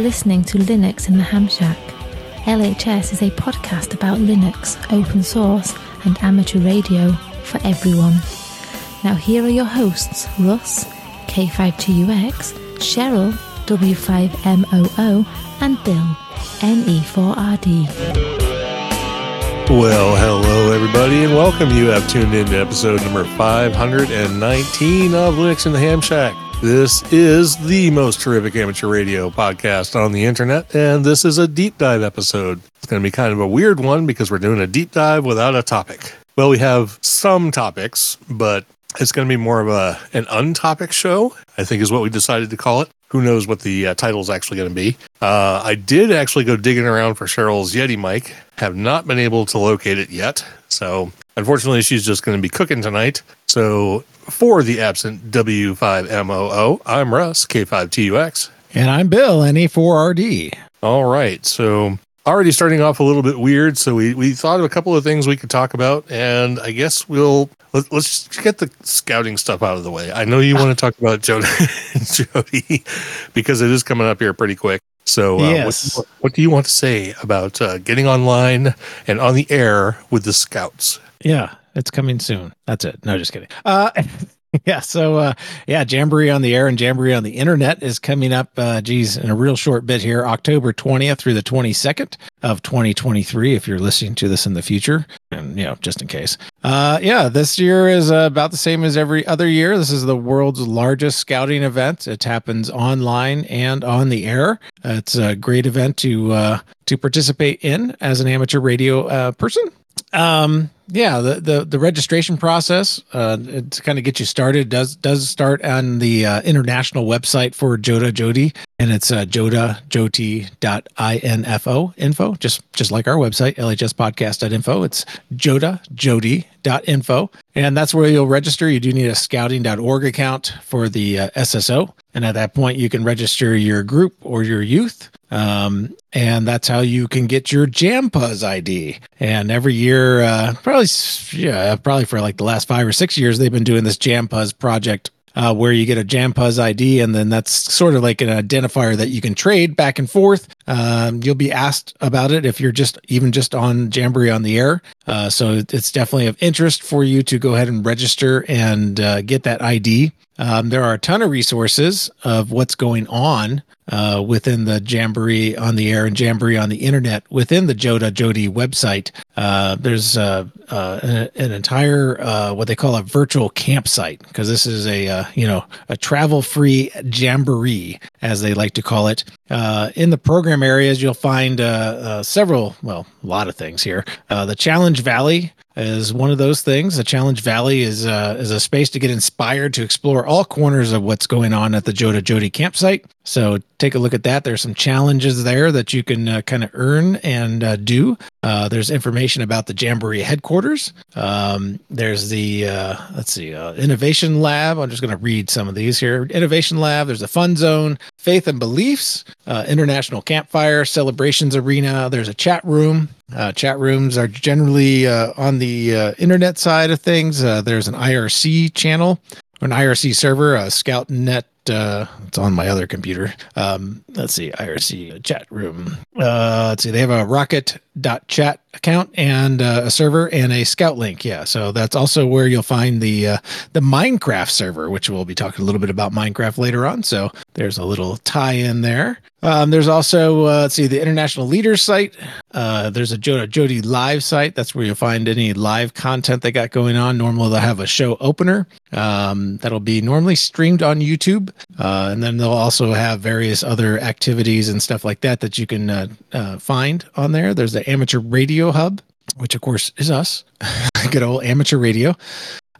Listening to Linux in the Ham Shack. LHS is a podcast about Linux, open source, and amateur radio for everyone. Now, here are your hosts Russ, K5TUX, Cheryl, W5MOO, and Bill, NE4RD. Well, hello everybody, and welcome. You have tuned in to episode number 519 of Linux in the Ham Shack. This is the most terrific amateur radio podcast on the internet, and this is a deep dive episode. It's going to be kind of a weird one because we're doing a deep dive without a topic. Well, we have some topics, but it's going to be more of a an untopic show. I think is what we decided to call it. Who knows what the uh, title is actually going to be? Uh, I did actually go digging around for Cheryl's Yeti mic. Have not been able to locate it yet. So unfortunately, she's just going to be cooking tonight. So for the absent W5MOO, I'm Russ K5TUX. And I'm Bill, NE4RD. All right. So already starting off a little bit weird. So we, we thought of a couple of things we could talk about, and I guess we'll let, let's just get the scouting stuff out of the way. I know you want to talk about JOTI, JOTI because it is coming up here pretty quick. So uh, Yes. what, what do you want to say about uh, getting online and on the air with the scouts? Yeah, it's coming soon. That's it. No, just kidding. Uh, yeah, so uh, yeah, Jamboree on the air and Jamboree on the internet is coming up. Uh, geez, in a real short bit here, October twentieth through the twenty second of twenty twenty three. If you're listening to this in the future, and you know, just in case. Uh, yeah, this year is uh, about the same as every other year. This is the world's largest scouting event. It happens online and on the air. Uh, it's a great event to uh, to participate in as an amateur radio uh, person. Um, yeah, the, the, the registration process, uh, to kind of get you started does, does start on the, uh, international website for JOTA JOTI and it's, uh, jota joti.info info, just, just like our website, lhspodcast.info. It's jota joti.info. And that's where you'll register. You do need a scouting.org account for the uh, SSO. And at that point, you can register your group or your youth. Um, and that's how you can get your JamPuzz ID. And every year, uh, probably, yeah, probably for like the last five or six years, they've been doing this JamPuzz project. Uh, where you get a JamPuzz ID, and then that's sort of like an identifier that you can trade back and forth. Um, you'll be asked about it if you're just even just on Jamboree on the air. Uh, so it's definitely of interest for you to go ahead and register and uh, get that ID. Um, there are a ton of resources of what's going on uh, within the Jamboree on the air and Jamboree on the internet within the JOTA JOTI website. Uh, there's uh, uh, an, an entire what they call a virtual campsite because this is a you know a travel free jamboree as they like to call it. Uh, in the program areas, you'll find uh, uh, several, well, a lot of things here. Uh, the Challenge Valley is one of those things. The Challenge Valley is uh, is a space to get inspired to explore all corners of what's going on at the JOTA JOTI campsite. So take a look at that. There's some challenges there that you can uh, kind of earn and do. Uh, there's information about the Jamboree headquarters. Um, there's the uh, let's see, uh, Innovation Lab. I'm just going to read some of these here. Innovation Lab. There's a Fun Zone, Faith and Beliefs, uh, International Campfire, Celebrations Arena. There's a chat room. Uh, chat rooms are generally on the internet side of things. There's an IRC channel, an IRC server, a ScoutNet. Uh, it's on my other computer. Um, let's see, IRC chat room. Uh, let's see, they have a rocket.chat account and uh, a server and a scout link. Yeah, so that's also where you'll find the uh, the Minecraft server, which we'll be talking a little bit about Minecraft later on. So there's a little tie in there. Um, there's also uh, let's see the international leaders site. Uh, there's a JOTI live site. That's where you'll find any live content they got going on. Normally they'll have a show opener um, that'll be normally streamed on YouTube, uh, and then they'll also have various other activities and stuff like that that you can uh, uh, find on there. There's the amateur radio hub, which of course is us, good old amateur radio.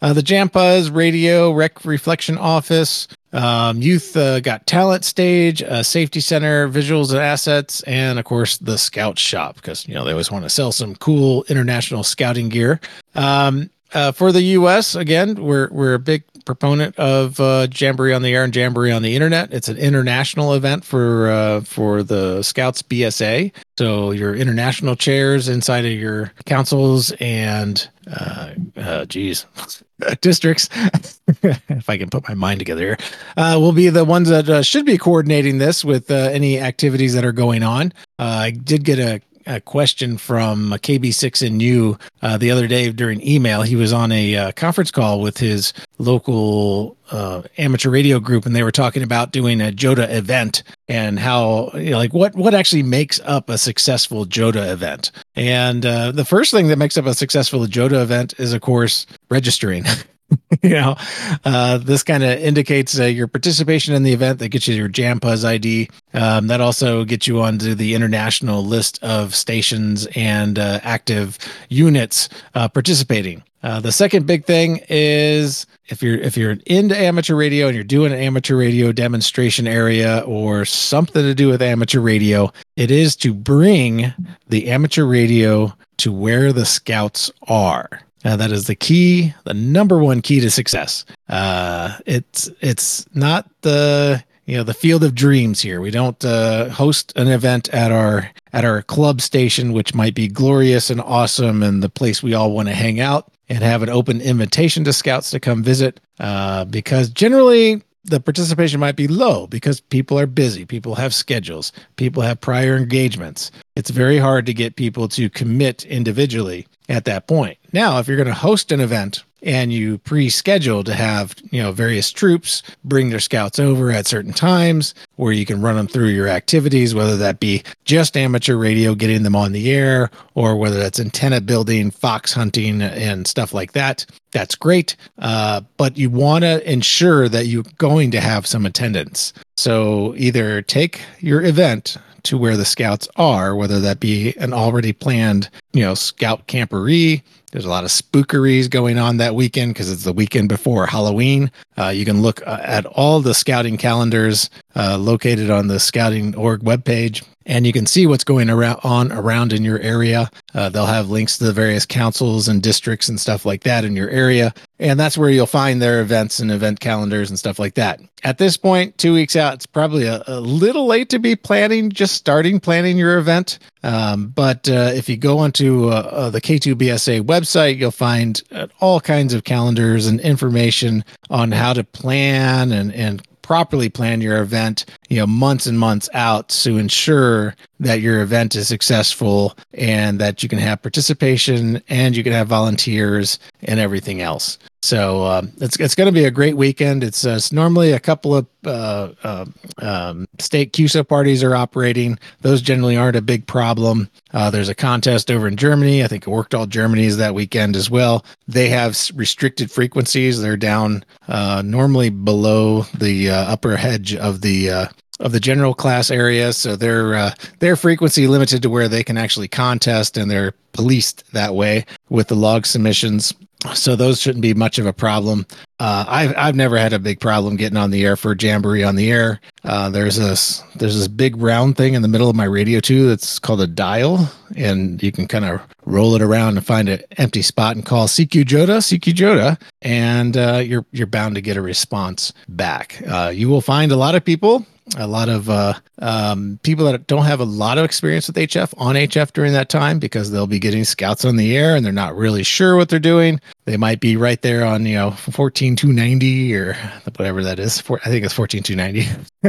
Uh, the Jampas Radio Rec Reflection Office, um, Youth uh, Got Talent Stage, uh, Safety Center, Visuals and Assets, and of course the Scout Shop because you know they always want to sell some cool international scouting gear. Um, uh, for the U.S., again, we're we're a big proponent of uh, Jamboree on the Air and Jamboree on the Internet. It's an international event for uh, for the Scouts BSA. So your international chairs inside of your councils and uh, uh geez, districts, if I can put my mind together here, uh, will be the ones that uh, should be coordinating this with uh, any activities that are going on. Uh, I did get a a question from KB6NU uh, the other day during email. He was on a uh, conference call with his local uh, amateur radio group, and they were talking about doing a JOTA event and how, you know, like what what actually makes up a successful JOTA event. And uh, the first thing that makes up a successful JOTA event is, of course, registering. you know, uh, this kind of indicates uh, your participation in the event. That gets you your Jampuz ID. Um, that also gets you onto the international list of stations and uh, active units uh, participating. Uh, the second big thing is if you're if you're into amateur radio and you're doing an amateur radio demonstration area or something to do with amateur radio, it is to bring the amateur radio to where the scouts are. Uh, that is the key, the number one key to success. Uh, it's it's not the you know the field of dreams here. We don't uh, host an event at our at our club station, which might be glorious and awesome, and the place we all want to hang out, and have an open invitation to scouts to come visit. Uh, because generally, the participation might be low because people are busy, people have schedules, people have prior engagements. It's very hard to get people to commit individually at that point. Now, if you're going to host an event and you pre-schedule to have, you know, various troops bring their scouts over at certain times where you can run them through your activities, whether that be just amateur radio, getting them on the air, or whether that's antenna building, fox hunting, and stuff like that. That's great. Uh, but you want to ensure that you're going to have some attendance. So either take your event to where the scouts are, whether that be an already planned, you know, scout camporee. There's a lot of spookeries going on that weekend because it's the weekend before Halloween. Uh, you can look uh, at all the scouting calendars uh, located on the scouting org webpage and you can see what's going around on around in your area. Uh, they'll have links to the various councils and districts and stuff like that in your area, and that's where you'll find their events and event calendars and stuff like that. At this point, two weeks out, it's probably a, a little late to be planning, just starting planning your event. Um, but uh, if you go onto uh, uh the K2BSA website, you'll find uh, all kinds of calendars and information on how to plan and and properly plan your event, you know, months and months out to ensure that your event is successful and that you can have participation and you can have volunteers and everything else. So um, it's it's going to be a great weekend. It's, uh, it's normally a couple of uh, uh, um, state QSO parties are operating. Those generally aren't a big problem. Uh, there's a contest over in Germany. I think it worked All Germany is that weekend as well. They have restricted frequencies. They're down uh, normally below the uh, upper hedge of the of the general class area, so their uh, their frequency limited to where they can actually contest, and they're policed that way with the log submissions so those shouldn't be much of a problem. Uh, I've I've never had a big problem getting on the air for Jamboree on the air. Uh, there's this there's this big round thing in the middle of my radio too that's called a dial, and you can kind of roll it around and find an empty spot and call CQ JOTA CQ JOTA, and uh, you're you're bound to get a response back. Uh, you will find a lot of people a lot of uh, um, people that don't have a lot of experience with HF on HF during that time because they'll be getting scouts on the air and they're not really sure what they're doing. They might be right there on you know fourteen two ninety or whatever that is. I think it's fourteen two ninety.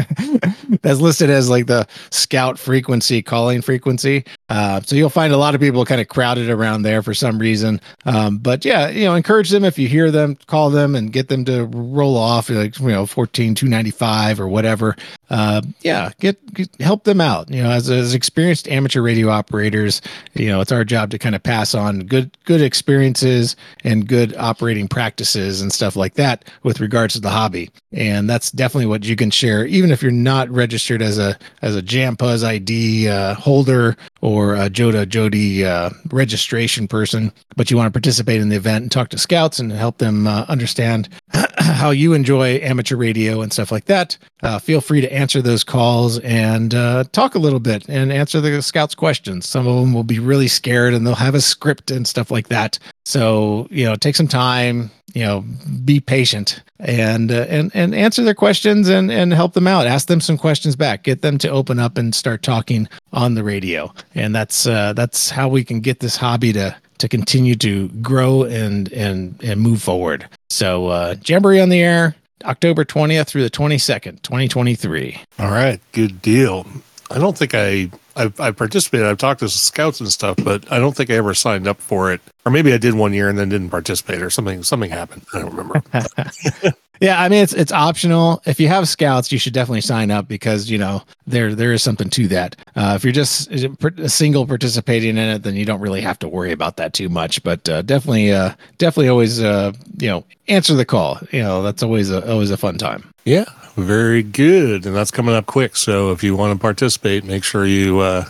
That's listed as like the scout frequency, calling frequency. Uh, so you'll find a lot of people kind of crowded around there for some reason. Um, but yeah, you know, encourage them if you hear them, call them and get them to roll off like you know fourteen two ninety five or whatever. Uh, yeah, get, get help them out. You know, as as experienced amateur radio operators, you know, it's our job to kind of pass on good good experiences and good operating practices and stuff like that with regards to the hobby. And that's definitely what you can share, even if you're not registered as a as a JAMPUZ ID uh, holder or a JOTA JOTI uh, registration person, but you want to participate in the event and talk to scouts and help them uh, understand how you enjoy amateur radio and stuff like that. Uh, feel free to answer those calls and uh, talk a little bit and answer the scouts' questions. Some of them will be really scared and they'll have a script and stuff like that. So you know, take some time. You know, be patient and uh, and and answer their questions and and help them out. Ask them some questions back. Get them to open up and start talking on the radio. And that's uh, that's how we can get this hobby to to continue to grow and and and move forward. So uh, Jamboree on the air, October twentieth through the twenty second, twenty twenty three. All right, good deal. I don't think I I've, I've participated. I've talked to scouts and stuff, but I don't think I ever signed up for it. Or maybe I did one year and then didn't participate, or something. Something happened. I don't remember. Yeah, I mean it's it's optional. If you have scouts, you should definitely sign up because you know there there is something to that. Uh, if you're just a single participating in it, then you don't really have to worry about that too much. But uh, definitely, uh, definitely always uh, you know answer the call. You know that's always a always a fun time. yeah, very good, and that's coming up quick. So if you want to participate, make sure you uh,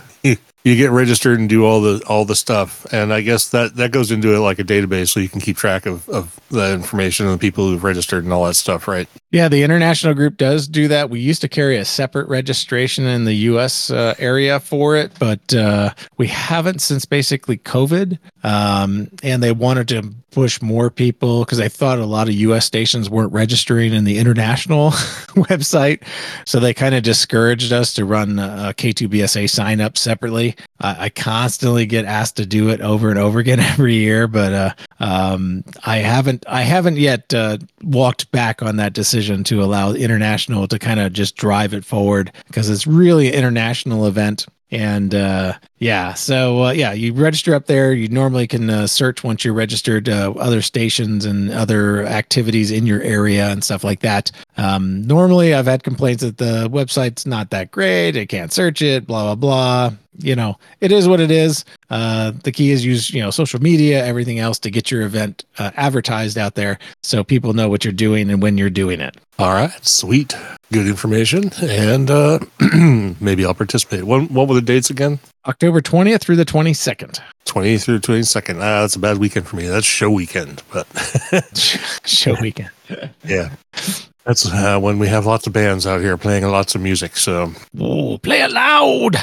you get registered and do all the all the stuff. And I guess that that goes into it like a database, so you can keep track of of the information and the people who've registered and all that stuff, right? Yeah, the international group does do that. We used to carry a separate registration in the U.S. Uh, area for it, but uh, we haven't since basically COVID. Um, and they wanted to push more people because they thought a lot of U.S. stations weren't registering in the international website, so they kind of discouraged us to run a K2BSA sign up separately. I, I constantly get asked to do it over and over again every year, but uh, um, I haven't I haven't yet uh, walked back on that decision to allow international to kind of just drive it forward because it's really an international event. And uh, yeah, so uh, yeah, you register up there. You normally can uh, search once you're registered uh, other stations and other activities in your area and stuff like that. Um, normally, I've had complaints that the website's not that great. I can't search it. Blah blah blah. You know, it is what it is. Uh, the key is use you know social media, everything else to get your event uh, advertised out there, so people know what you're doing and when you're doing it. All right, sweet, good information, and uh, maybe I'll participate. What what were the dates again? October 20th through the 22nd. 20th through 22nd. Ah, that's a bad weekend for me. That's show weekend, but Show weekend. yeah, that's uh, when we have lots of bands out here playing lots of music. So Oh, play it loud.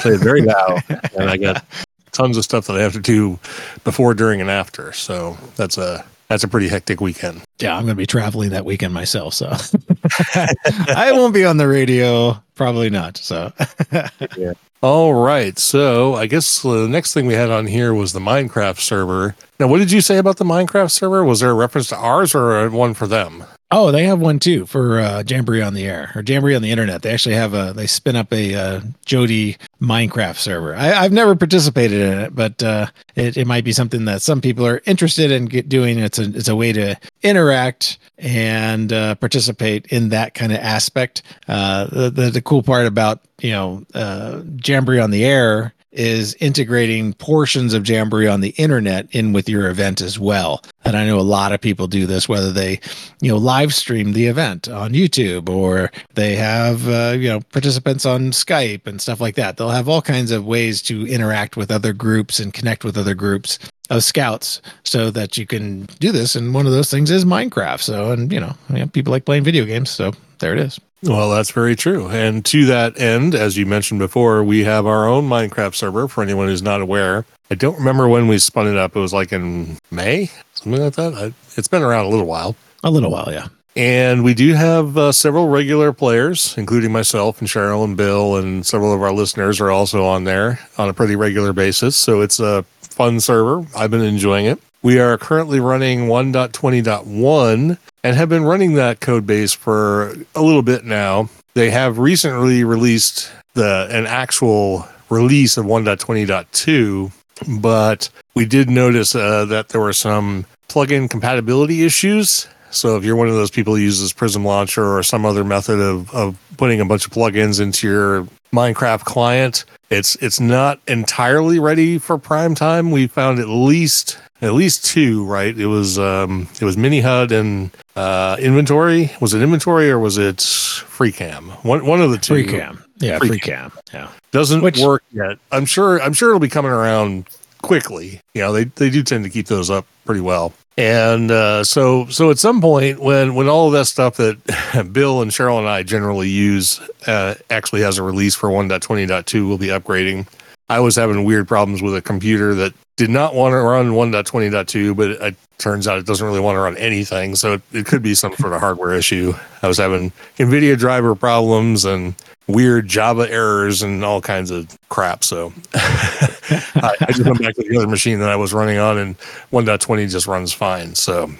play it very loud, and I got tons of stuff that I have to do before, during, and after. So that's a that's a pretty hectic weekend. Yeah, I'm going to be traveling that weekend myself, so I won't be on the radio. Probably not. So All right, so I guess the next thing we had on here was the Minecraft server. Now, what did you say about the Minecraft server? Was there a reference to ours or one for them? Oh, they have one too for uh, Jamboree on the air or Jamboree on the internet. They actually have a they spin up a uh, JOTI Minecraft server. I, I've never participated in it, but uh, it, it might be something that some people are interested in get doing. It's a it's a way to interact and uh, participate in that kind of aspect. Uh, the, the the cool part about you know uh, Jamboree on the air is integrating portions of Jamboree on the internet in with your event as well. And I know a lot of people do this, whether they, you know, live stream the event on YouTube or they have, uh, you know, participants on Skype and stuff like that. They'll have all kinds of ways to interact with other groups and connect with other groups of scouts so that you can do this. And one of those things is Minecraft. So, and, you know, you know people like playing video games. So there it is. Well, that's very true. And to that end, as you mentioned before, we have our own Minecraft server for anyone who's not aware. I don't remember when we spun it up. It was like in May, something like that. I, it's been around a little while. A little while, yeah. And we do have uh, several regular players, including myself and Cheryl and Bill, and several of our listeners are also on there on a pretty regular basis. So it's a fun server. I've been enjoying it. We are currently running 1.20.1 and have been running that code base for a little bit now. They have recently released the an actual release of 1.20.2, but we did notice uh, that there were some plugin compatibility issues. So if you're one of those people who uses Prism Launcher or some other method of, of putting a bunch of plugins into your Minecraft client, it's it's not entirely ready for prime time. We found at least at least two, right? It was um it was mini HUD and uh inventory. Was it inventory or was it FreeCam? One one of the two. Free cam. Yeah, Free free cam. Yeah. doesn't Which- work yet. I'm sure. I'm sure it'll be coming around quickly. You know, they they do tend to keep those up pretty well. And uh, so so at some point when when all of that stuff that Bill and Cheryl and I generally use uh, actually has a release for 1.20.2, we'll be upgrading. I was having weird problems with a computer that did not want to run 1.20.2, but it turns out it doesn't really want to run anything. So it, it could be some sort of hardware issue. I was having NVIDIA driver problems and weird Java errors and all kinds of crap. So I, I just went back to the other machine that I was running on, and 1.20 just runs fine. So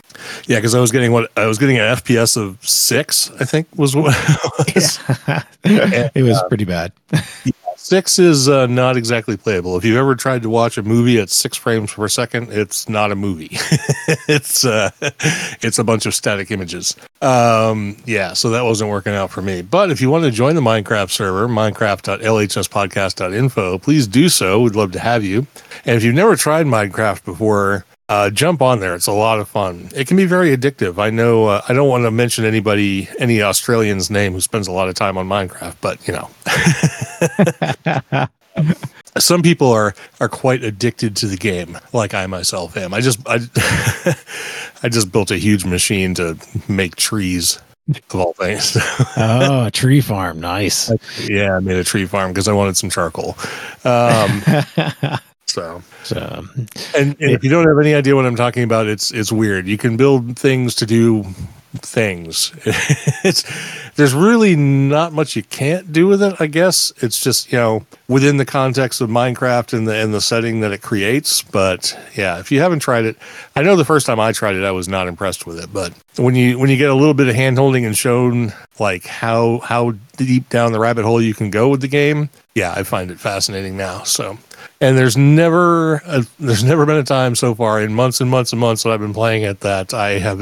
yeah, because I was getting what I was getting an FPS of six, I think was what it was. it was uh, pretty bad. Six is uh, not exactly playable. If you've ever tried to watch a movie at six frames per second, it's not a movie. it's uh, it's a bunch of static images. Um, yeah, so that wasn't working out for me. But if you want to join the Minecraft server, minecraft.lhspodcast.info, please do so. We'd love to have you. And if you've never tried Minecraft before, uh, jump on there. It's a lot of fun. It can be very addictive. I know. Uh, I don't want to mention anybody, any Australian's name who spends a lot of time on Minecraft, but you know, some people are are quite addicted to the game, like I myself am. I just I, I just built a huge machine to make trees of all things. Oh, a tree farm. Nice. yeah, I made a tree farm because I wanted some charcoal. Um, so so, And, and if you don't have any idea what I'm talking about, it's it's weird. You can build things to do things. it's there's really not much you can't do with it. I guess it's just you know within the context of Minecraft and the and the setting that it creates. But yeah, if you haven't tried it, I know the first time I tried it, I was not impressed with it. But when you when you get a little bit of hand holding and shown like how how deep down the rabbit hole you can go with the game, yeah, I find it fascinating now. So and there's never a, there's never been a time so far in months and months and months that I've been playing it that I have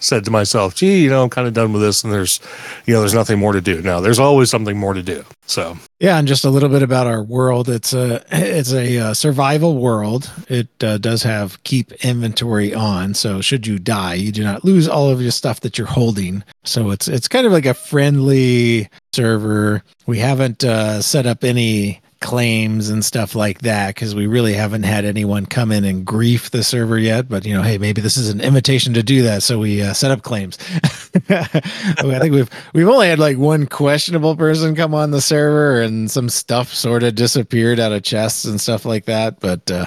said to myself, "Gee, you know, I'm kind of done with this," and there's you know, there's nothing more to do. No, there's always something more to do. So yeah, and just a little bit about our world. It's a it's a uh, survival world. It uh, does have keep inventory on, so should you die, you do not lose all of your stuff that you're holding. So it's it's kind of like a friendly server. We haven't uh, set up any claims and stuff like that because we really haven't had anyone come in and grief the server yet but you know hey maybe this is an invitation to do that. So we uh, set up claims. I think we've we've only had like one questionable person come on the server and some stuff sort of disappeared out of chests and stuff like that but uh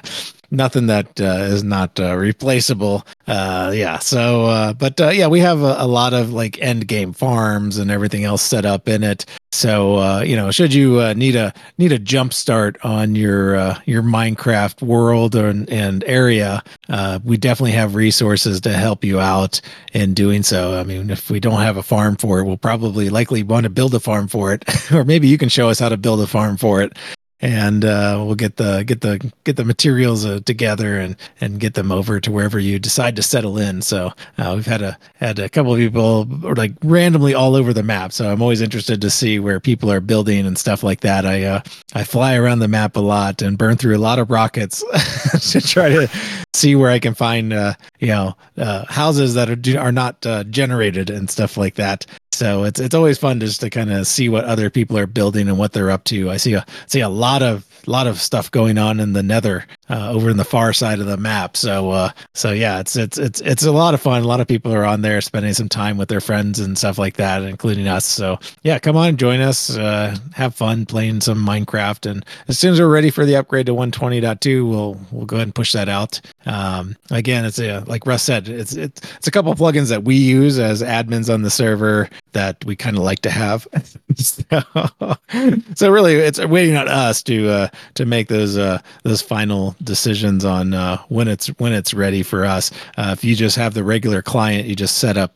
nothing that uh, is not uh, replaceable. Uh, yeah. So, uh, but uh, yeah, we have a, a lot of like end game farms and everything else set up in it. So, uh, you know, should you need a need a jump start on your your Minecraft world and, and area, we definitely have resources to help you out in doing so. I mean, if we don't have a farm for it, we'll probably likely want to build a farm for it, or maybe you can show us how to build a farm for it and uh, we'll get the get the get the materials uh, together and and get them over to wherever you decide to settle in. So uh, we've had a had a couple of people like randomly all over the map. So I'm always interested to see where people are building and stuff like that. I uh, I fly around the map a lot and burn through a lot of rockets to try to see where I can find uh, you know uh, houses that are are not uh, generated and stuff like that. So it's it's always fun just to kind of see what other people are building and what they're up to. I see a see a lot of lot of stuff going on in the Nether uh, over in the far side of the map. So uh, so yeah, it's it's it's it's a lot of fun. A lot of people are on there spending some time with their friends and stuff like that, including us. So yeah, come on, join us, uh, have fun playing some Minecraft, and as soon as we're ready for the upgrade to 120.2, we'll we'll go ahead and push that out. Um, again, it's a like Russ said, it's it's it's a couple of plugins that we use as admins on the server that we kind of like to have. so, so really, it's waiting on us to uh, to make those uh, those final decisions on uh, when it's when it's ready for us. Uh, if you just have the regular client, you just set up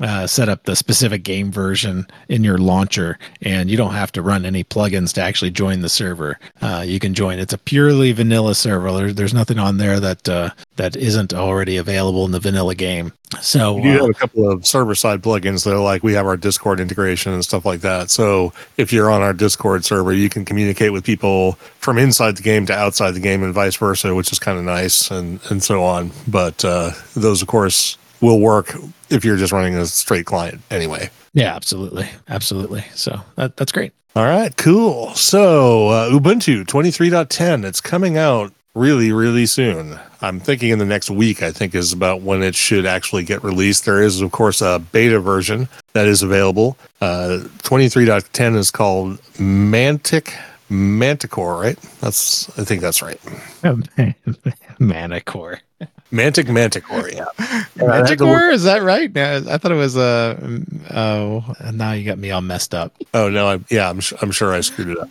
uh, set up the specific game version in your launcher, and you don't have to run any plugins to actually join the server. Uh, you can join. It's a purely vanilla server. There, there's nothing on there that uh, that isn't already available in the vanilla game. So We do uh, have a couple of server side plugins that are like we have our Discord integration and stuff like that. So if you're on our Discord server, you can communicate with people from inside the game to outside the game and vice versa, which is kind of nice and, and so on. But uh, those, of course, will work if you're just running a straight client anyway. yeah, absolutely, absolutely. So that, that's great. All right, cool. So uh, Ubuntu 23.10, it's coming out really, really soon. I'm thinking in the next week, I think is about when it should actually get released. There is, of course, a beta version that is available. Uh, 23.10 is called Mantic Manticore, right? That's, I think that's right. Manicore. Mantic Manticore, yeah. I had to Manticore, is that right? Yeah, I thought it was uh oh now you got me all messed up. Oh, no, I, yeah, I'm, I'm sure I screwed it up.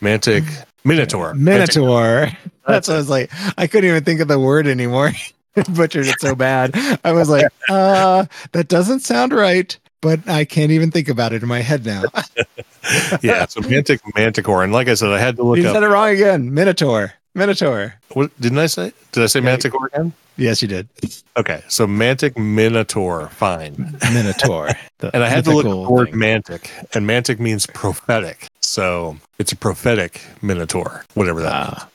Mantic Minotaur. Minotaur. That's what I was like. I couldn't even think of the word anymore. Butchered it so bad. I was like, uh, that doesn't sound right, but I can't even think about it in my head now. yeah, so Mantic Manticore. And like I said, I had to look you up. said it wrong again. Minotaur. Minotaur. What didn't I say? Did I say Yeah. Manticore again? Yes, you did. Okay, so Mantic Minotaur, fine. Minotaur. And I had to look at the word thing. mantic, and mantic means prophetic. So it's a prophetic Minotaur, whatever that Ah,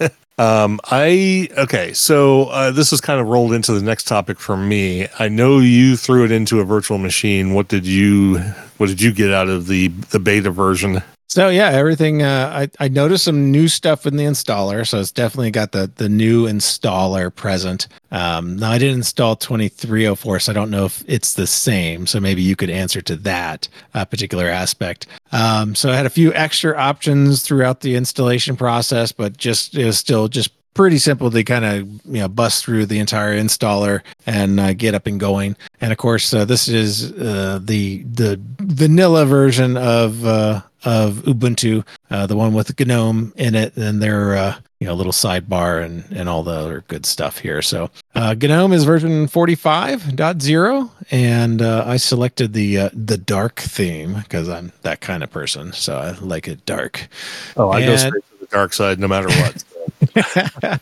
Um, I okay, so uh, this is kind of rolled into the next topic for me. I know you threw it into a virtual machine. What did you what did you get out of the the beta version? So yeah, everything. Uh, I I noticed some new stuff in the installer, so it's definitely got the the new installer present. Um, now I didn't install twenty three oh four, so I don't know if it's the same. So maybe you could answer to that uh, particular aspect. Um, so I had a few extra options throughout the installation process, but just it was still just pretty simple to kind of you know bust through the entire installer and uh, get up and going. And of course, uh, this is uh, the the vanilla version of uh, of Ubuntu, uh, the one with GNOME in it, and their uh, you know little sidebar and and all the other good stuff here. So uh, GNOME is version 45.0, and uh, I selected the uh, the dark theme because I'm that kind of person, so I like it dark. Oh, I go straight to the dark side no matter what.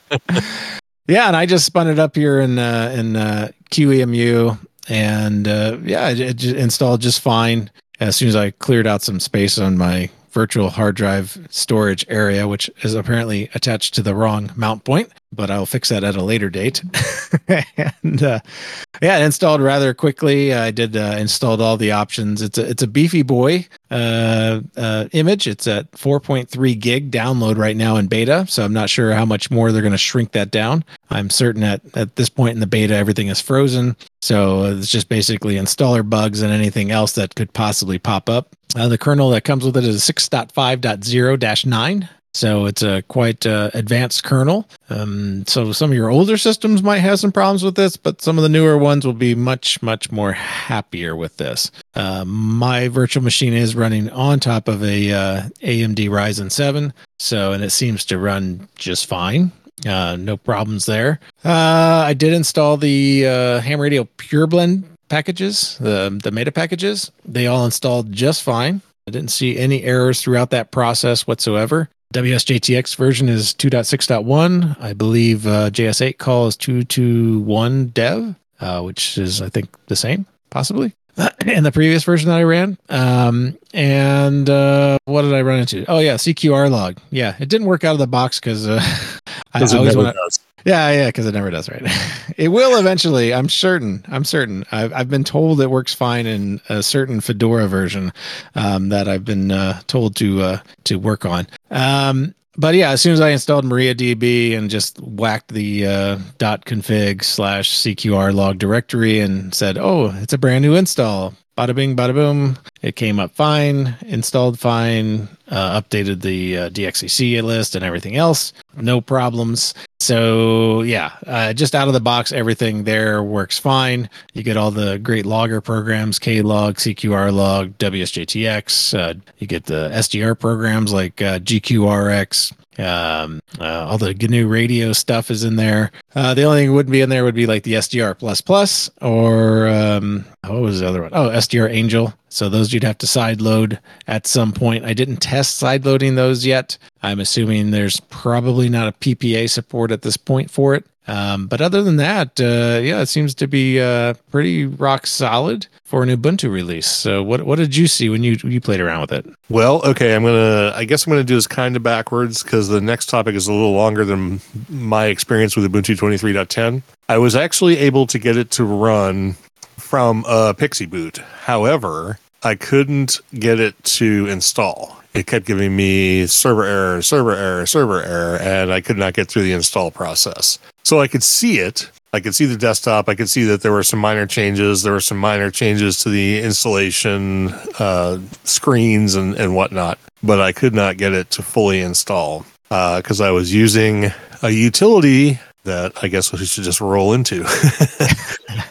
yeah, and I just spun it up here in uh, in uh, QEMU, and uh, yeah, it, it installed just fine. As soon as I cleared out some space on my virtual hard drive storage area, which is apparently attached to the wrong mount point, but I'll fix that at a later date. and uh, yeah, it installed rather quickly. I did uh, installed all the options. It's a it's a beefy boy uh, uh, image. It's at 4.3 gig download right now in beta, so I'm not sure how much more they're going to shrink that down. I'm certain at at this point in the beta, everything is frozen, so it's just basically installer bugs and anything else that could possibly pop up. Uh, the kernel that comes with it is 6.5.0-9. So it's a quite uh, advanced kernel. Um, so some of your older systems might have some problems with this, but some of the newer ones will be much, much more happier with this. Uh, my virtual machine is running on top of a uh, AMD Ryzen 7, so and it seems to run just fine. Uh, no problems there. Uh, I did install the uh, Ham Radio Pure Blend packages, the the Meta packages. They all installed just fine. I didn't see any errors throughout that process whatsoever. WSJTX version is 2.6.1. I believe uh, JS8Call is 221 dev, uh, which is, I think, the same, possibly. in the previous version that I ran. Um, and uh, what did I run into? Oh, yeah, CQRLOG. Yeah, it didn't work out of the box because uh, I, it always want yeah, yeah, because it never does, right? it will eventually. I'm certain. I'm certain. I've I've been told it works fine in a certain Fedora version um, that I've been uh, told to uh, to work on. Um, but yeah, as soon as I installed MariaDB and just whacked the uh, .config slash CQRLOG directory and said, "Oh, it's a brand new install," bada bing, bada boom. It came up fine, installed fine. Uh, updated the uh, DXCC list and everything else. No problems. So yeah, uh, just out of the box, everything there works fine. You get all the great logger programs, Klog, CQRLOG, WSJTX. Uh, you get the SDR programs like uh, GQRX. Um, uh, all the GNU radio stuff is in there. Uh, the only thing wouldn't be in there would be like the SDR plus plus or um, what was the other one? Oh, SDRangel. So those you'd have to side load at some point. I didn't test side loading those yet. I'm assuming there's probably not a PPA support at this point for it. Um, but other than that, uh, yeah, it seems to be uh, pretty rock solid for an Ubuntu release. So, what what did you see when you you played around with it? Well, okay, I'm gonna. I guess I'm gonna do this kind of backwards because the next topic is a little longer than my experience with Ubuntu 23.10. I was actually able to get it to run from a PXE boot. However, I couldn't get it to install. It kept giving me server error, server error, server error, and I could not get through the install process. So I could see it. I could see the desktop. I could see that there were some minor changes. There were some minor changes to the installation uh, screens and, and whatnot, but I could not get it to fully install because uh, I was using a utility that I guess we should just roll into.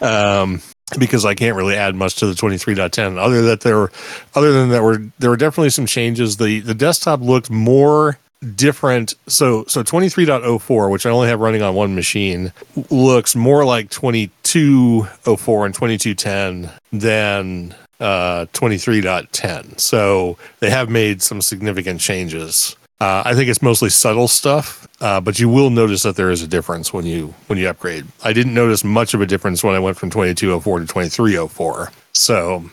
um, because I can't really add much to the 23.10 other that there were other than that were there were definitely some changes. The the desktop looked more different. So so 23.04 which I only have running on one machine looks more like 22.04 and 22.10 than uh 23.10 so they have made some significant changes uh, I think it's mostly subtle stuff, uh, but you will notice that there is a difference when you when you upgrade. I didn't notice much of a difference when I went from 2204 to 2304. So,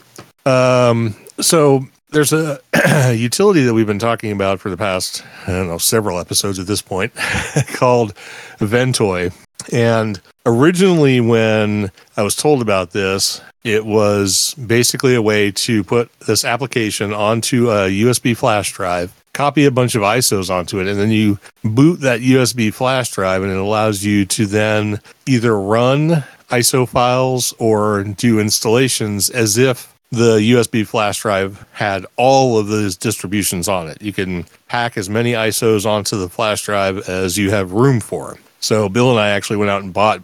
um, so there's a utility that we've been talking about for the past I don't know several episodes at this point called Ventoy. And originally, when I was told about this, it was basically a way to put this application onto a USB flash drive copy a bunch of ISOs onto it, and then you boot that USB flash drive, and it allows you to then either run ISO files or do installations as if the USB flash drive had all of those distributions on it. You can pack as many ISOs onto the flash drive as you have room for. So Bill and I actually went out and bought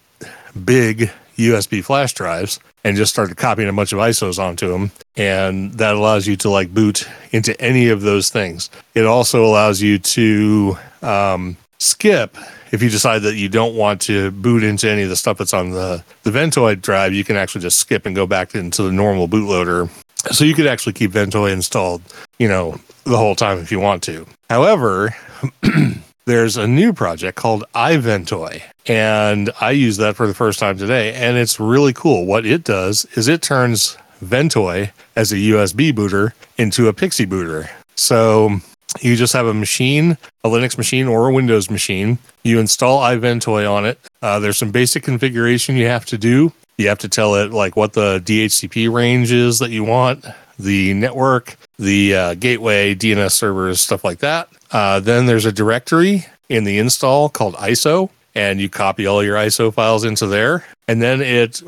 big USB flash drives and just started copying a bunch of ISOs onto them. And that allows you to like boot into any of those things. It also allows you to um, skip if you decide that you don't want to boot into any of the stuff that's on the, the Ventoy drive, you can actually just skip and go back into the normal bootloader. So you could actually keep Ventoy installed, you know, the whole time if you want to. However, there's a new project called iVentoy, and I use that for the first time today, and it's really cool. What it does is it turns Ventoy as a USB booter into a PXE booter. So you just have a machine, a Linux machine or a Windows machine. You install iVentoy on it. Uh, there's some basic configuration you have to do. You have to tell it like what the DHCP range is that you want, the network, the uh, gateway, DNS servers, stuff like that. Uh, then there's a directory in the install called ISO, and you copy all your ISO files into there. And then it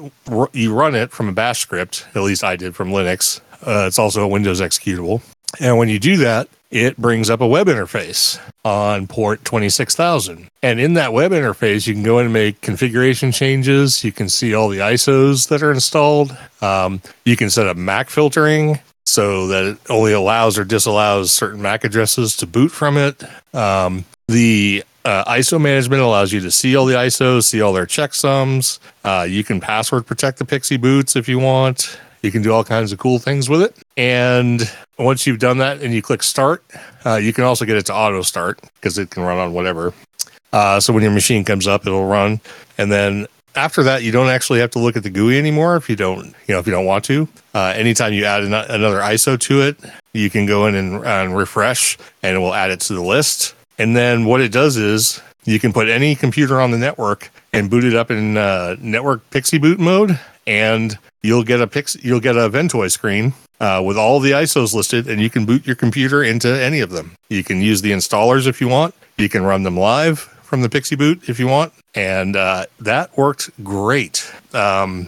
you run it from a bash script. At least I did from Linux. Uh, it's also a Windows executable. And when you do that, it brings up a web interface on port 26000. And in that web interface, you can go in and make configuration changes. You can see all the ISOs that are installed. Um, you can set up MAC filtering so that it only allows or disallows certain MAC addresses to boot from it. Um, the uh, ISO management allows you to see all the ISOs, see all their checksums. Uh, you can password protect the PXE boots if you want. You can do all kinds of cool things with it. And once you've done that and you click start, uh, you can also get it to auto start because it can run on whatever. Uh, so when your machine comes up, it'll run. And then after that, you don't actually have to look at the GUI anymore if you don't, you know, if you don't want to. Uh, anytime you add an- another ISO to it, you can go in and, and refresh, and it will add it to the list. And then what it does is you can put any computer on the network and boot it up in uh, network PXE boot mode, and you'll get a Pix- you'll get a Ventoy screen uh, with all the ISOs listed, and you can boot your computer into any of them. You can use the installers if you want. You can run them live from the PXE boot if you want, and uh, that worked great. Um,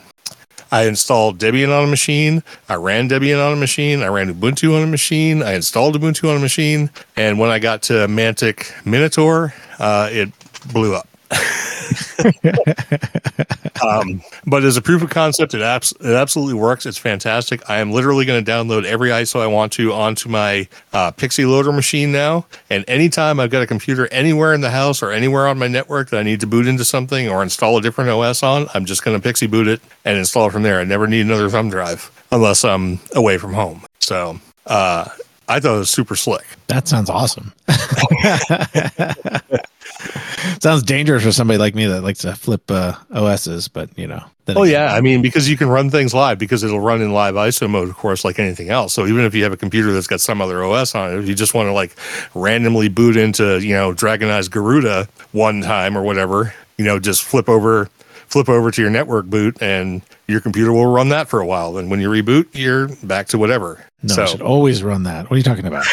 I installed Debian on a machine. I ran Debian on a machine. I ran Ubuntu on a machine. I installed Ubuntu on a machine. And when I got to Mantic Minotaur, uh, it blew up. um, but as a proof of concept, it, abs- it absolutely works. It's fantastic. I am literally going to download every ISO I want to onto my uh, PXE Loader machine now. And anytime I've got a computer anywhere in the house or anywhere on my network that I need to boot into something or install a different OS on, I'm just going to PXE boot it and install it from there. I never need another thumb drive unless I'm away from home. So, uh, I thought it was super slick. That sounds awesome. sounds dangerous for somebody like me that likes to flip uh, OSs, but you know. Oh yeah, I mean because you can run things live because it'll run in live ISO mode, of course, like anything else. So even if you have a computer that's got some other OS on it, if you just want to like randomly boot into you know Dragonized Garuda one time or whatever, you know, just flip over flip over to your network boot and your computer will run that for a while. And when you reboot, you're back to whatever. No, so, I should always run that. What are you talking about?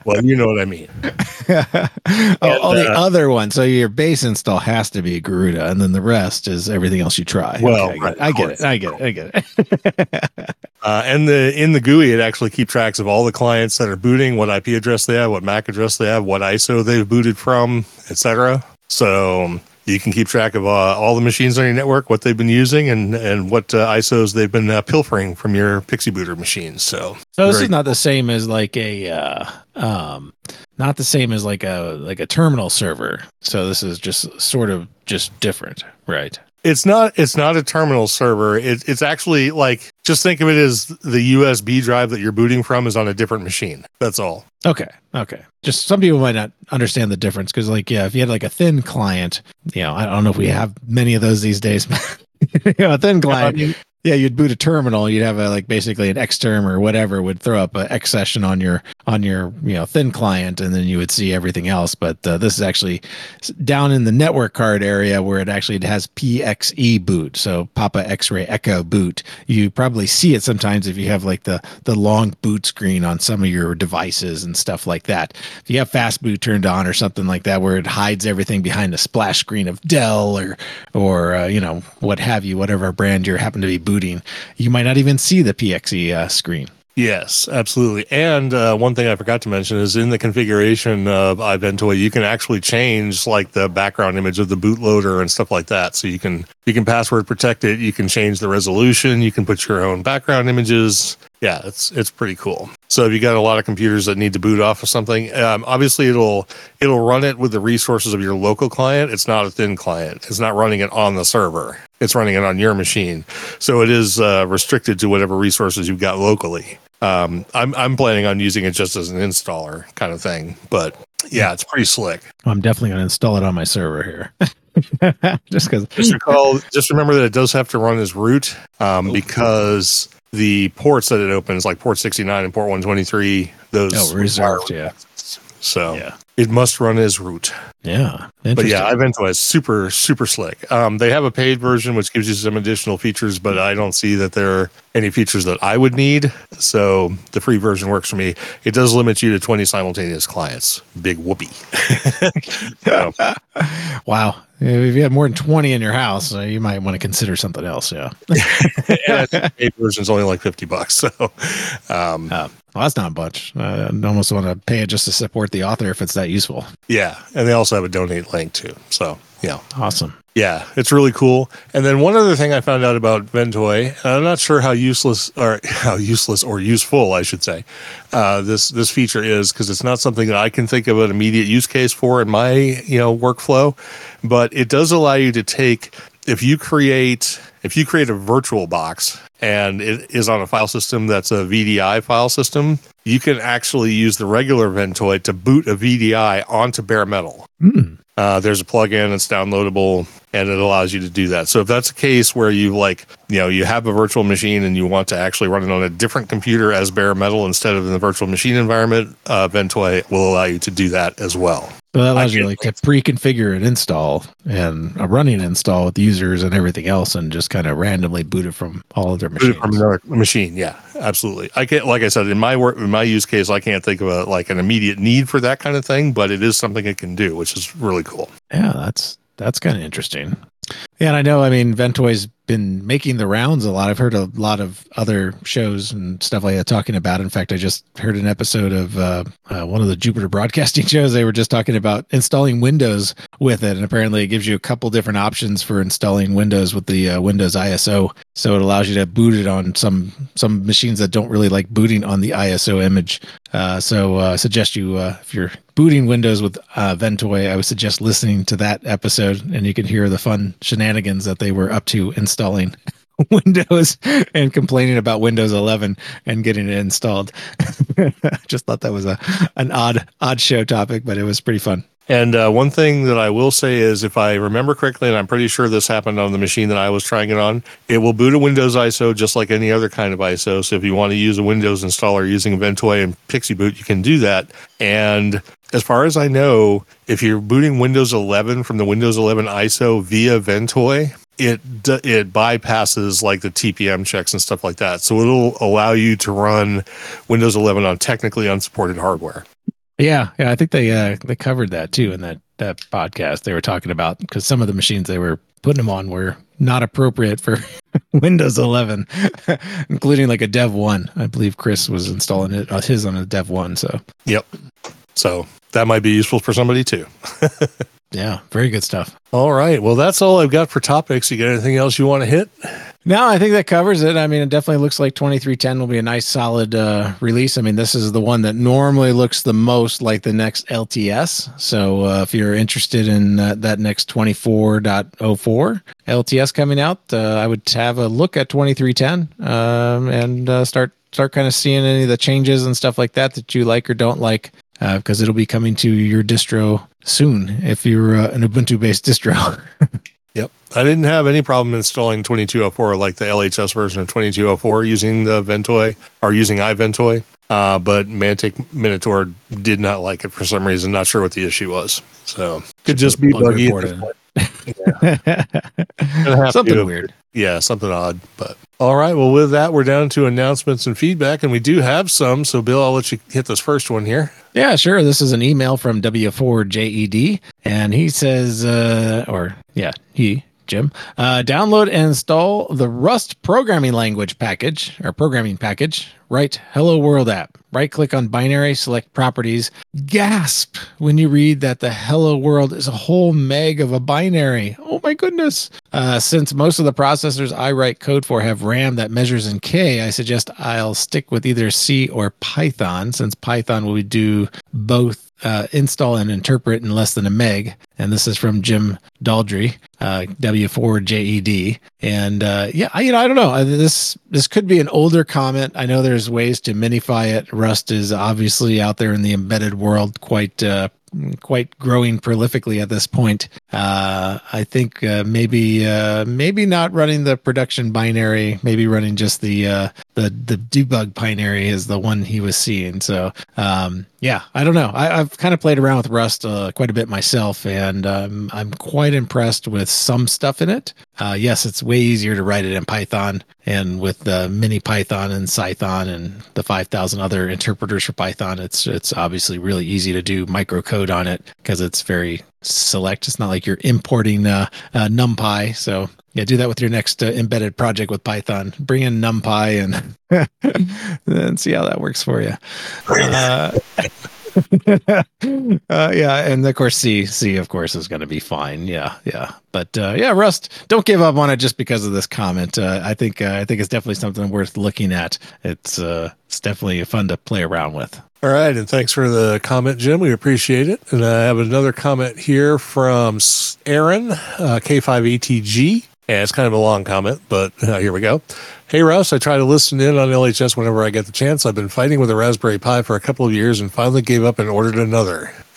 well, you know what I mean. oh, and, the uh, other one. So your base install has to be Garuda, and then the rest is everything else you try. Well, okay, right, I, get it, I get it. I get it. I get it. uh, and the in the GUI, it actually keep tracks of all the clients that are booting, what IP address they have, what MAC address they have, what ISO they've booted from, etc. So you can keep track of uh, all the machines on your network, what they've been using, and and what uh, ISOs they've been uh, pilfering from your PXE Booter machines. So, so this is not the same as like a, uh, um, not the same as like a like a terminal server. So this is just sort of just different, right? It's not. It's not a terminal server. It, it's actually like just think of it as the USB drive that you're booting from is on a different machine. That's all. Okay. Okay. Just some people might not understand the difference because, like, yeah, if you had like a thin client, you know, I don't know if we have many of those these days. you know, a thin client. Yeah, you'd boot a terminal. You'd have a like basically an Xterm or whatever would throw up an X session on your on your you know thin client, and then you would see everything else. But uh, this is actually down in the network card area where it actually has PXE boot, so Papa X-ray Echo boot. You probably see it sometimes if you have like the the long boot screen on some of your devices and stuff like that. If you have fast boot turned on or something like that, where it hides everything behind a splash screen of Dell or or uh, you know what have you, whatever brand you happen to be booting, you might not even see the PXE uh, screen. Yes, absolutely. And uh, one thing I forgot to mention is in the configuration of iVentoy, you can actually change like the background image of the bootloader and stuff like that. So you can you can password protect it. You can change the resolution. You can put your own background images. Yeah, it's it's pretty cool. So if you got a lot of computers that need to boot off of something, um, obviously it'll it'll run it with the resources of your local client. It's not a thin client. It's not running it on the server. It's running it on your machine. So it is uh, restricted to whatever resources you've got locally. Um, I'm I'm planning on using it just as an installer kind of thing, but yeah, it's pretty slick. I'm definitely going to install it on my server here. just because. Just recall, just remember that it does have to run as root um, because the ports that it opens, like port 69 and port 123, those oh, reserved, yeah. So yeah. it must run as root. Yeah. But yeah, iVentoy is super, super slick. Um, they have a paid version, which gives you some additional features, but I don't see that there are any features that I would need. So the free version works for me. It does limit you to 20 simultaneous clients. Big whoopee. so. wow. If you have more than 20 in your house, uh, you might want to consider something else. Yeah. paid version's only like 50 bucks. So, um, uh, well, that's not much. I almost want to pay it just to support the author if it's that useful. Yeah. And they also have a donate link too. So, yeah. Awesome. Yeah, it's really cool. And then one other thing I found out about Ventoy, I'm not sure how useless or how useless or useful, I should say, uh, this this feature is because it's not something that I can think of an immediate use case for in my you know workflow, but it does allow you to take if you create if you create a virtual box and it is on a file system that's a VDI file system, you can actually use the regular Ventoy to boot a VDI onto bare metal. Mm. Uh, there's a plugin that's downloadable and it allows you to do that. So if that's a case where you like, you know, you have a virtual machine and you want to actually run it on a different computer as bare metal instead of in the virtual machine environment, uh, Ventoy will allow you to do that as well. So that allows you like to pre-configure an install and a running install with users and everything else, and just kind of randomly boot it from all of their machines. from another machine, yeah, absolutely. I can't, like I said, in my work, in my use case, I can't think of a like an immediate need for that kind of thing, but it is something it can do, which is really cool. Yeah, that's that's kind of interesting. Yeah, and I know. I mean, Ventoy's been making the rounds a lot. I've heard a lot of other shows and stuff like that talking about. it. In fact, I just heard an episode of uh, uh, one of the Jupiter Broadcasting shows. They were just talking about installing Windows with it, and apparently, it gives you a couple different options for installing Windows with the uh, Windows ISO. So it allows you to boot it on some some machines that don't really like booting on the ISO image. Uh, so uh, I suggest you uh, if you're booting Windows with uh, Ventoy, I would suggest listening to that episode, and you can hear the fun shenanigans that they were up to installing Windows and complaining about Windows 11 and getting it installed. Just thought that was a an odd odd show topic, but it was pretty fun. And uh, one thing that I will say is, if I remember correctly, and I'm pretty sure this happened on the machine that I was trying it on, it will boot a Windows ISO just like any other kind of ISO. So if you want to use a Windows installer using Ventoy and PXE Boot, you can do that. And as far as I know, if you're booting Windows 11 from the Windows 11 ISO via Ventoy, it it bypasses like the TPM checks and stuff like that. So it'll allow you to run Windows 11 on technically unsupported hardware. Yeah, yeah, I think they uh, they covered that too in that that podcast. They were talking about because some of the machines they were putting them on were not appropriate for Windows 11, including like a Dev One. I believe Chris was installing it uh, his on a Dev One. So yep. So that might be useful for somebody too. yeah, very good stuff. All right. Well, that's all I've got for topics. You got anything else you want to hit? No, I think that covers it. I mean, it definitely looks like 2310 will be a nice solid uh, release. I mean, this is the one that normally looks the most like the next LTS. So uh, if you're interested in uh, that next 24.04 LTS coming out, uh, I would have a look at 2310 um, and uh, start start kind of seeing any of the changes and stuff like that that you like or don't like because uh, it'll be coming to your distro soon if you're an Ubuntu based distro. Yep. I didn't have any problem installing 2204 like the LHS version of 2204 using the Ventoy or using iVentoy. Uh, but Mantic Minotaur did not like it for some reason. Not sure what the issue was. So could just be buggy. yeah. something weird. Yeah, something odd. But all right. Well, with that, we're down to announcements and feedback, and we do have some. So, Bill, I'll let you hit this first one here. Yeah, sure. This is an email from W4JED, and he says, uh, or yeah, he Jim. Uh, download and install the Rust programming language package or programming package. Write Hello World app. Right click on binary, select properties. Gasp when you read that the Hello World is a whole meg of a binary. Oh my goodness. Uh, since most of the processors I write code for have RAM that measures in K, I suggest I'll stick with either C or Python since Python will do both uh, install and interpret in less than a meg. And this is from Jim Daldry, uh, W4JED. And uh, yeah, I, you know, I don't know. This this could be an older comment. I know there's ways to minify it. Rust is obviously out there in the embedded world quite uh, quite growing prolifically at this point. Uh, I think uh, maybe uh, maybe not running the production binary, maybe running just the uh, the the debug binary is the one he was seeing. So um, yeah, I don't know. I, have kind of played around with Rust uh, quite a bit myself, and um, I'm quite impressed with some stuff in it. Uh, yes, it's way easier to write it in Python and with the mini Python and Cython and the 5,000 other interpreters for Python. It's it's obviously really easy to do microcode on it because it's very select. It's not like you're importing uh, uh, NumPy. So yeah, do that with your next uh, embedded project with Python. Bring in NumPy and and see how that works for you. uh, yeah, and of course C C of course is going to be fine. Yeah, yeah, but uh, yeah, Rust, don't give up on it just because of this comment. Uh, I think uh, I think it's definitely something worth looking at. It's uh, it's definitely fun to play around with. All right, and thanks for the comment, Jim. We appreciate it. And I have another comment here from Aaron uh, K5ETG. And it's kind of a long comment, but uh, here we go. Hey, Russ, I try to listen in on LHS whenever I get the chance. I've been fighting with a Raspberry Pi for a couple of years and finally gave up and ordered another.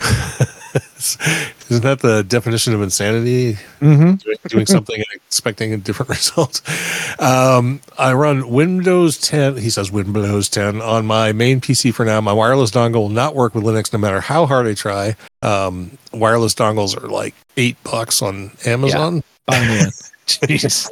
Isn't that the definition of insanity? Mm-hmm. Doing, something and expecting a different result. Um, I run Windows 10. He says Windows 10 on my main PC for now. My wireless dongle will not work with Linux no matter how hard I try. Um, wireless dongles are like eight bucks on Amazon. Yeah. Jeez.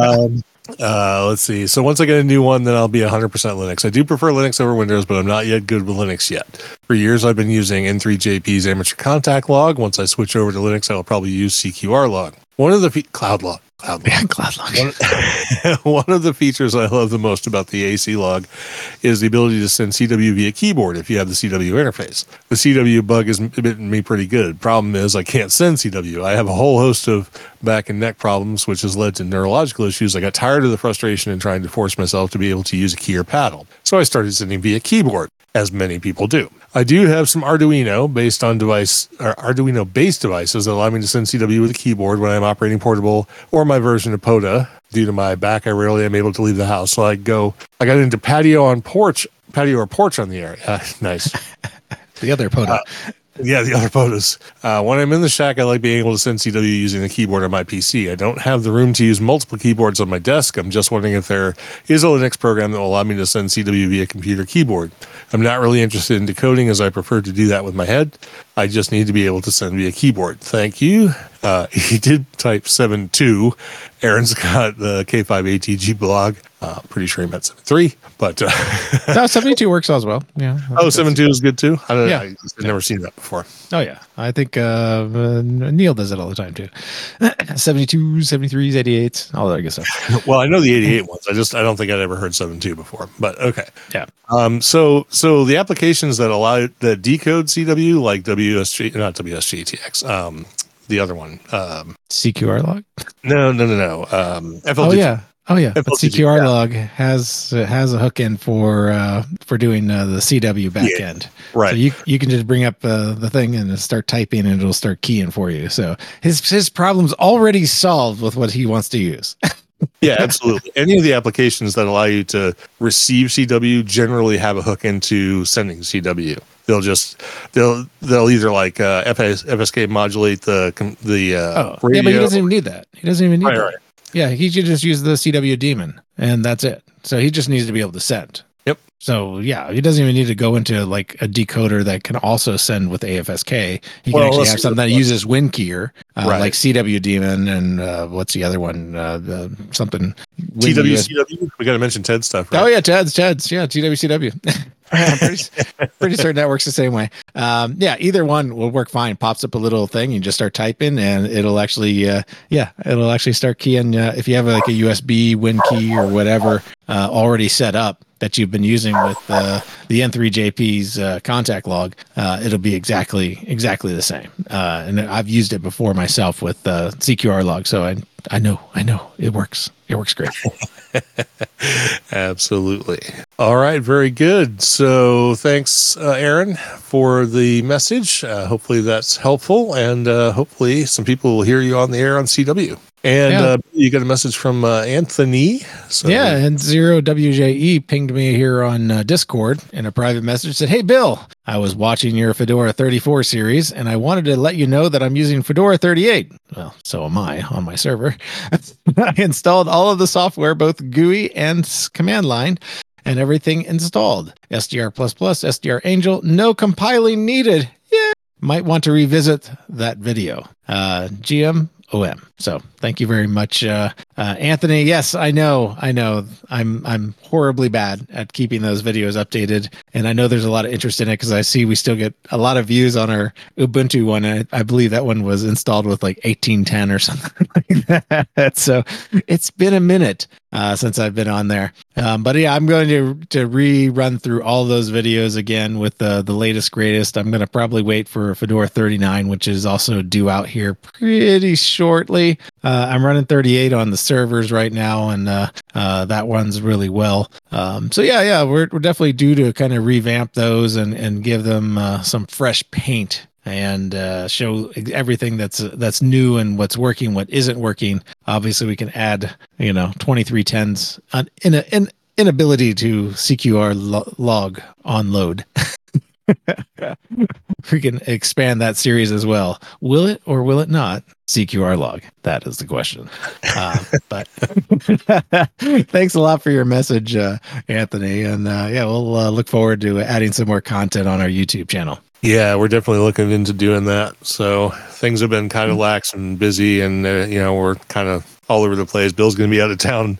um, Uh, let's see. So once I get a new one, then I'll be 100% Linux. I do prefer Linux over Windows, but I'm not yet good with Linux yet. For years, I've been using N3FJP's amateur contact log. Once I switch over to Linux, I will probably use CQRLOG. One of the fe- Cloudlog. Cloudlog. Yeah, Cloudlog. One, one of the features I love the most about the ACLog is the ability to send CW via keyboard if you have the CW interface. The CW bug has bitten me pretty good. Problem is, I can't send CW. I have a whole host of back and neck problems, which has led to neurological issues. I got tired of the frustration and trying to force myself to be able to use a key or paddle. So I started sending via keyboard, as many people do. I do have some Arduino based on device or Arduino based devices that allow me to send CW with a keyboard when I'm operating portable or my version of POTA. Due to my back, I rarely am able to leave the house. So I go, I got into patio on porch, patio or porch on the air. Uh, nice. The other POTA. Yeah, the other photos. Uh, when I'm in the shack, I like being able to send CW using the keyboard on my PC. I don't have the room to use multiple keyboards on my desk. I'm just wondering if there is a Linux program that will allow me to send CW via computer keyboard. I'm not really interested in decoding as I prefer to do that with my head. I just need to be able to send via keyboard. Thank you. Uh, he did type 7.2. Aaron's got the K5ATG blog. Uh, pretty sure he meant 7.3, but uh, no, 72 works as well. Yeah. oh, 7.2 is good too. I don't Yeah. know. I've never seen that before. Oh, yeah. I think uh, uh, Neil does it all the time too. 72, 73s, 88s, all that good stuff. Well, I know the 88 ones. I just I don't think I'd ever heard 7.2 before. But okay. Yeah. Um so so the applications that allow that decode CW like WSG not WSJT-X, um the other one. Um CQRLOG. no, no, no, no. Um. Oh, yeah. Oh yeah, but CQR yeah. log has has a hook in for uh, for doing uh, the CW backend. Right. So you you can just bring up uh, the thing and start typing, and it'll start keying for you. So his his problem's already solved with what he wants to use. yeah, absolutely. Any of the applications that allow you to receive CW generally have a hook into sending CW. They'll just they'll they'll either like uh, FS, FSK modulate the the uh, Oh, radio. yeah, but he doesn't even need that. He doesn't even need Right, that. right. Yeah, he should just use the cwdaemon, and that's it. So he just needs to be able to send. Yep. So yeah, he doesn't even need to go into like a decoder that can also send with AFSK. He can actually have something that uses WinKeyer, uh, Right. like cwdaemon, and uh, what's the other one? Uh, the, something Win- TWCW. We got to mention Ted stuff. Right? Oh yeah, Ted's Ted's yeah, TWCW. I'm pretty, pretty certain that works the same way. Um, yeah, either one will work fine. Pops up a little thing, you just start typing, and it'll actually, uh, yeah, it'll actually start keying. Uh, if you have like a USB Win key or whatever uh, already set up that you've been using with uh, the N3FJP's uh, contact log, uh, it'll be exactly exactly the same. Uh, and I've used it before myself with uh, CQRLOG, so I I know I know it works. It works great. Absolutely. All right. Very good. So thanks, uh, Aaron, for the message. Uh, hopefully that's helpful. And uh, hopefully some people will hear you on the air on CW. And Yeah. uh, you got a message from uh, Anthony. So Yeah, and zero WJE pinged me here on uh, Discord in a private message. Said, "Hey Bill, I was watching your Fedora 34 series, and I wanted to let you know that I'm using Fedora 38. Well, so am I on my server. I installed all of the software, both GUI and command line." And everything installed. SDR++, SDRangel, no compiling needed. Yeah, might want to revisit that video. Uh, GM OM. So thank you very much, uh, uh, Anthony. Yes, I know, I know. I'm I'm horribly bad at keeping those videos updated, and I know there's a lot of interest in it because I see we still get a lot of views on our Ubuntu one. I, I believe that one was installed with like 1810 or something like that. So it's been a minute uh, since I've been on there. Um, but yeah, I'm going to to rerun through all those videos again with the the latest greatest. I'm going to probably wait for Fedora 39, which is also due out here pretty shortly. Uh, I'm running 38 on the servers right now, and uh, uh, that runs really well. Um, so yeah, yeah, we're we're definitely due to kind of revamp those and and give them uh, some fresh paint and uh, show everything that's that's new and what's working, what isn't working. Obviously, we can add you know 2310s on, in a in inability to CQR lo- log on load. we can expand that series as well. Will it or will it not? CQRLOG. That is the question. Uh, but thanks a lot for your message, uh, Anthony. And uh, yeah, we'll uh, look forward to adding some more content on our YouTube channel. Yeah, we're definitely looking into doing that. So things have been kind of lax and busy, and uh, you know we're kind of all over the place. Bill's going to be out of town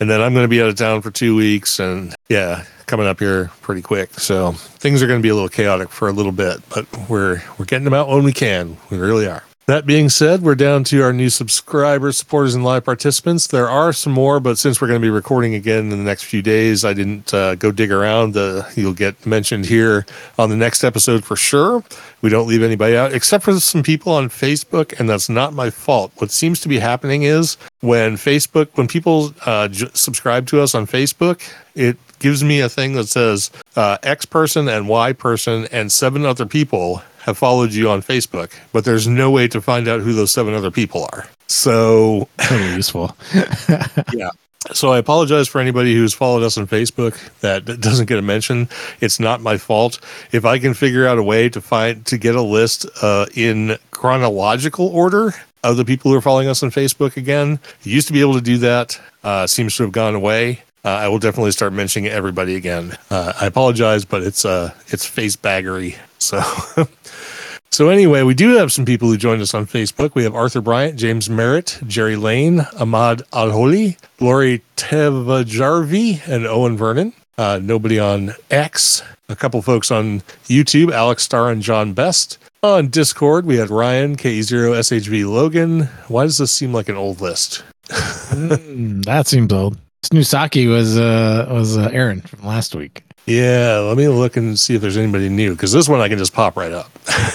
and then I'm going to be out of town for two weeks, and yeah, coming up here pretty quick. So things are going to be a little chaotic for a little bit, but we're we're getting them out when we can. We really are. That being said, we're down to our new subscribers, supporters, and live participants. There are some more, but since we're going to be recording again in the next few days, I didn't uh, go dig around. Uh, you'll get mentioned here on the next episode for sure. We don't leave anybody out, except for some people on Facebook, and that's not my fault. What seems to be happening is when Facebook, when people uh, j- subscribe to us on Facebook, it gives me a thing that says uh, X person and Y person and seven other people have followed you on Facebook, but there's no way to find out who those seven other people are. So, Totally useful. yeah. So I apologize for anybody who's followed us on Facebook that that doesn't get a mention. It's not my fault. If I can figure out a way to find to get a list uh, in chronological order of the people who are following us on Facebook again, used to be able to do that. Uh, seems to have gone away. Uh, I will definitely start mentioning everybody again. Uh, I apologize, but it's uh it's face baggery. So so anyway, we do have some people who joined us on Facebook. We have Arthur Bryant, James Merritt, Jerry Lane, Ahmad Alholi, Lori Tevajarvi, and Owen Vernon. Uh, nobody on X. A couple folks on YouTube, Alex Starr and John Best. On Discord, we had Ryan, K0SHV Logan. Why does this seem like an old list? Mm, that seems old. Snusaki was uh was uh, Aaron from last week. Yeah, let me look and see if there's anybody new because this one I can just pop right up.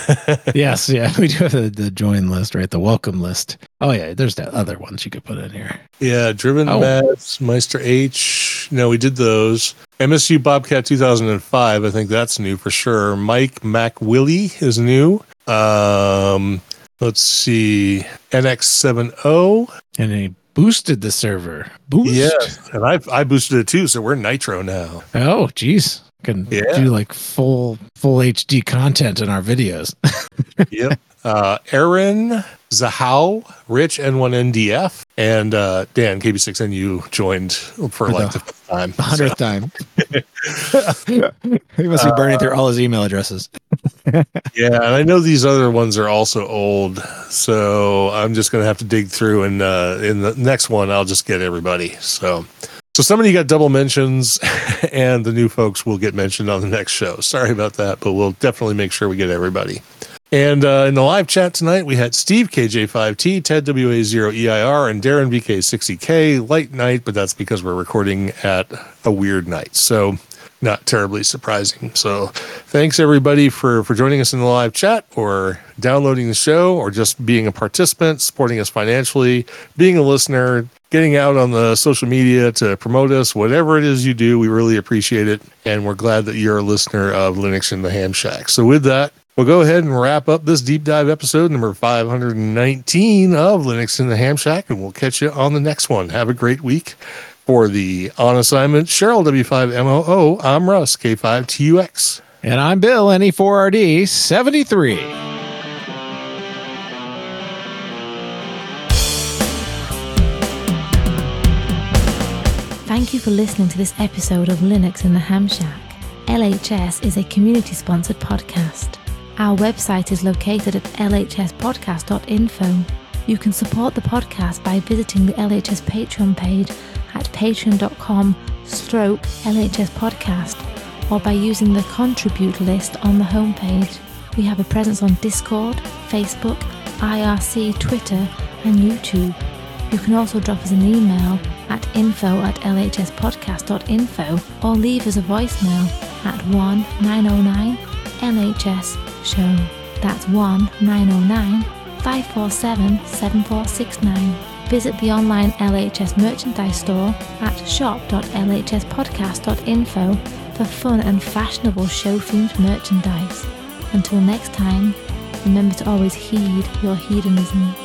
yes, yeah, we do have the, the join list, right? The welcome list. Oh yeah, there's that other ones you could put in here. Yeah, Driven Oh. Mets, Meister H. No, we did those. MSU Bobcat 2005. I think that's new for sure. Mike MacWillie is new. Um, let's see. NX70. And they boosted the server. Boost. Yes, and I I boosted it too, so we're Nitro now. Oh, geez. Can Yeah. do like full full HD content in our videos. yep. Uh, Aaron Zahau, Rich N1NDF, and uh, Dan KB6NU joined for like the fifth time. The hundredth time. he must be burning through all his email addresses. Yeah, and I know these other ones are also old, so I'm just gonna have to dig through, and uh, in the next one, I'll just get everybody. So, so somebody got double mentions, and the new folks will get mentioned on the next show. Sorry about that, but we'll definitely make sure we get everybody. And uh, in the live chat tonight, we had Steve KJ5T, Ted WA0EIR, and Darren VK60K. Light night, but that's because we're recording at a weird night. So not terribly surprising. So thanks everybody for for joining us in the live chat or downloading the show or just being a participant, supporting us financially, being a listener, getting out on the social media to promote us, whatever it is you do, we really appreciate it. And we're glad that you're a listener of Linux in the Ham Shack. So with that, We'll go ahead and wrap up this deep dive episode number 519 of Linux in the Ham Shack, and we'll catch you on the next one. Have a great week. For the on assignment, Cheryl W5MOO, I'm Russ, K5TUX. And I'm Bill, E NE4RD 73. Thank you for listening to this episode of Linux in the Ham Shack. LHS is a community sponsored podcast. Our website is located at lhspodcast.info. You can support the podcast by visiting the LHS Patreon page at patreon.com stroke LHS podcast or by using the contribute list on the homepage. We have a presence on Discord, Facebook, IRC, Twitter, and YouTube. You can also drop us an email at info at lhspodcast.info or leave us a voicemail at 1 909 LHS Show. That's 1 909 547 7469. Visit the online LHS merchandise store at shop.lhspodcast.info for fun and fashionable show themed merchandise. Until next time, remember to always heed your hedonism.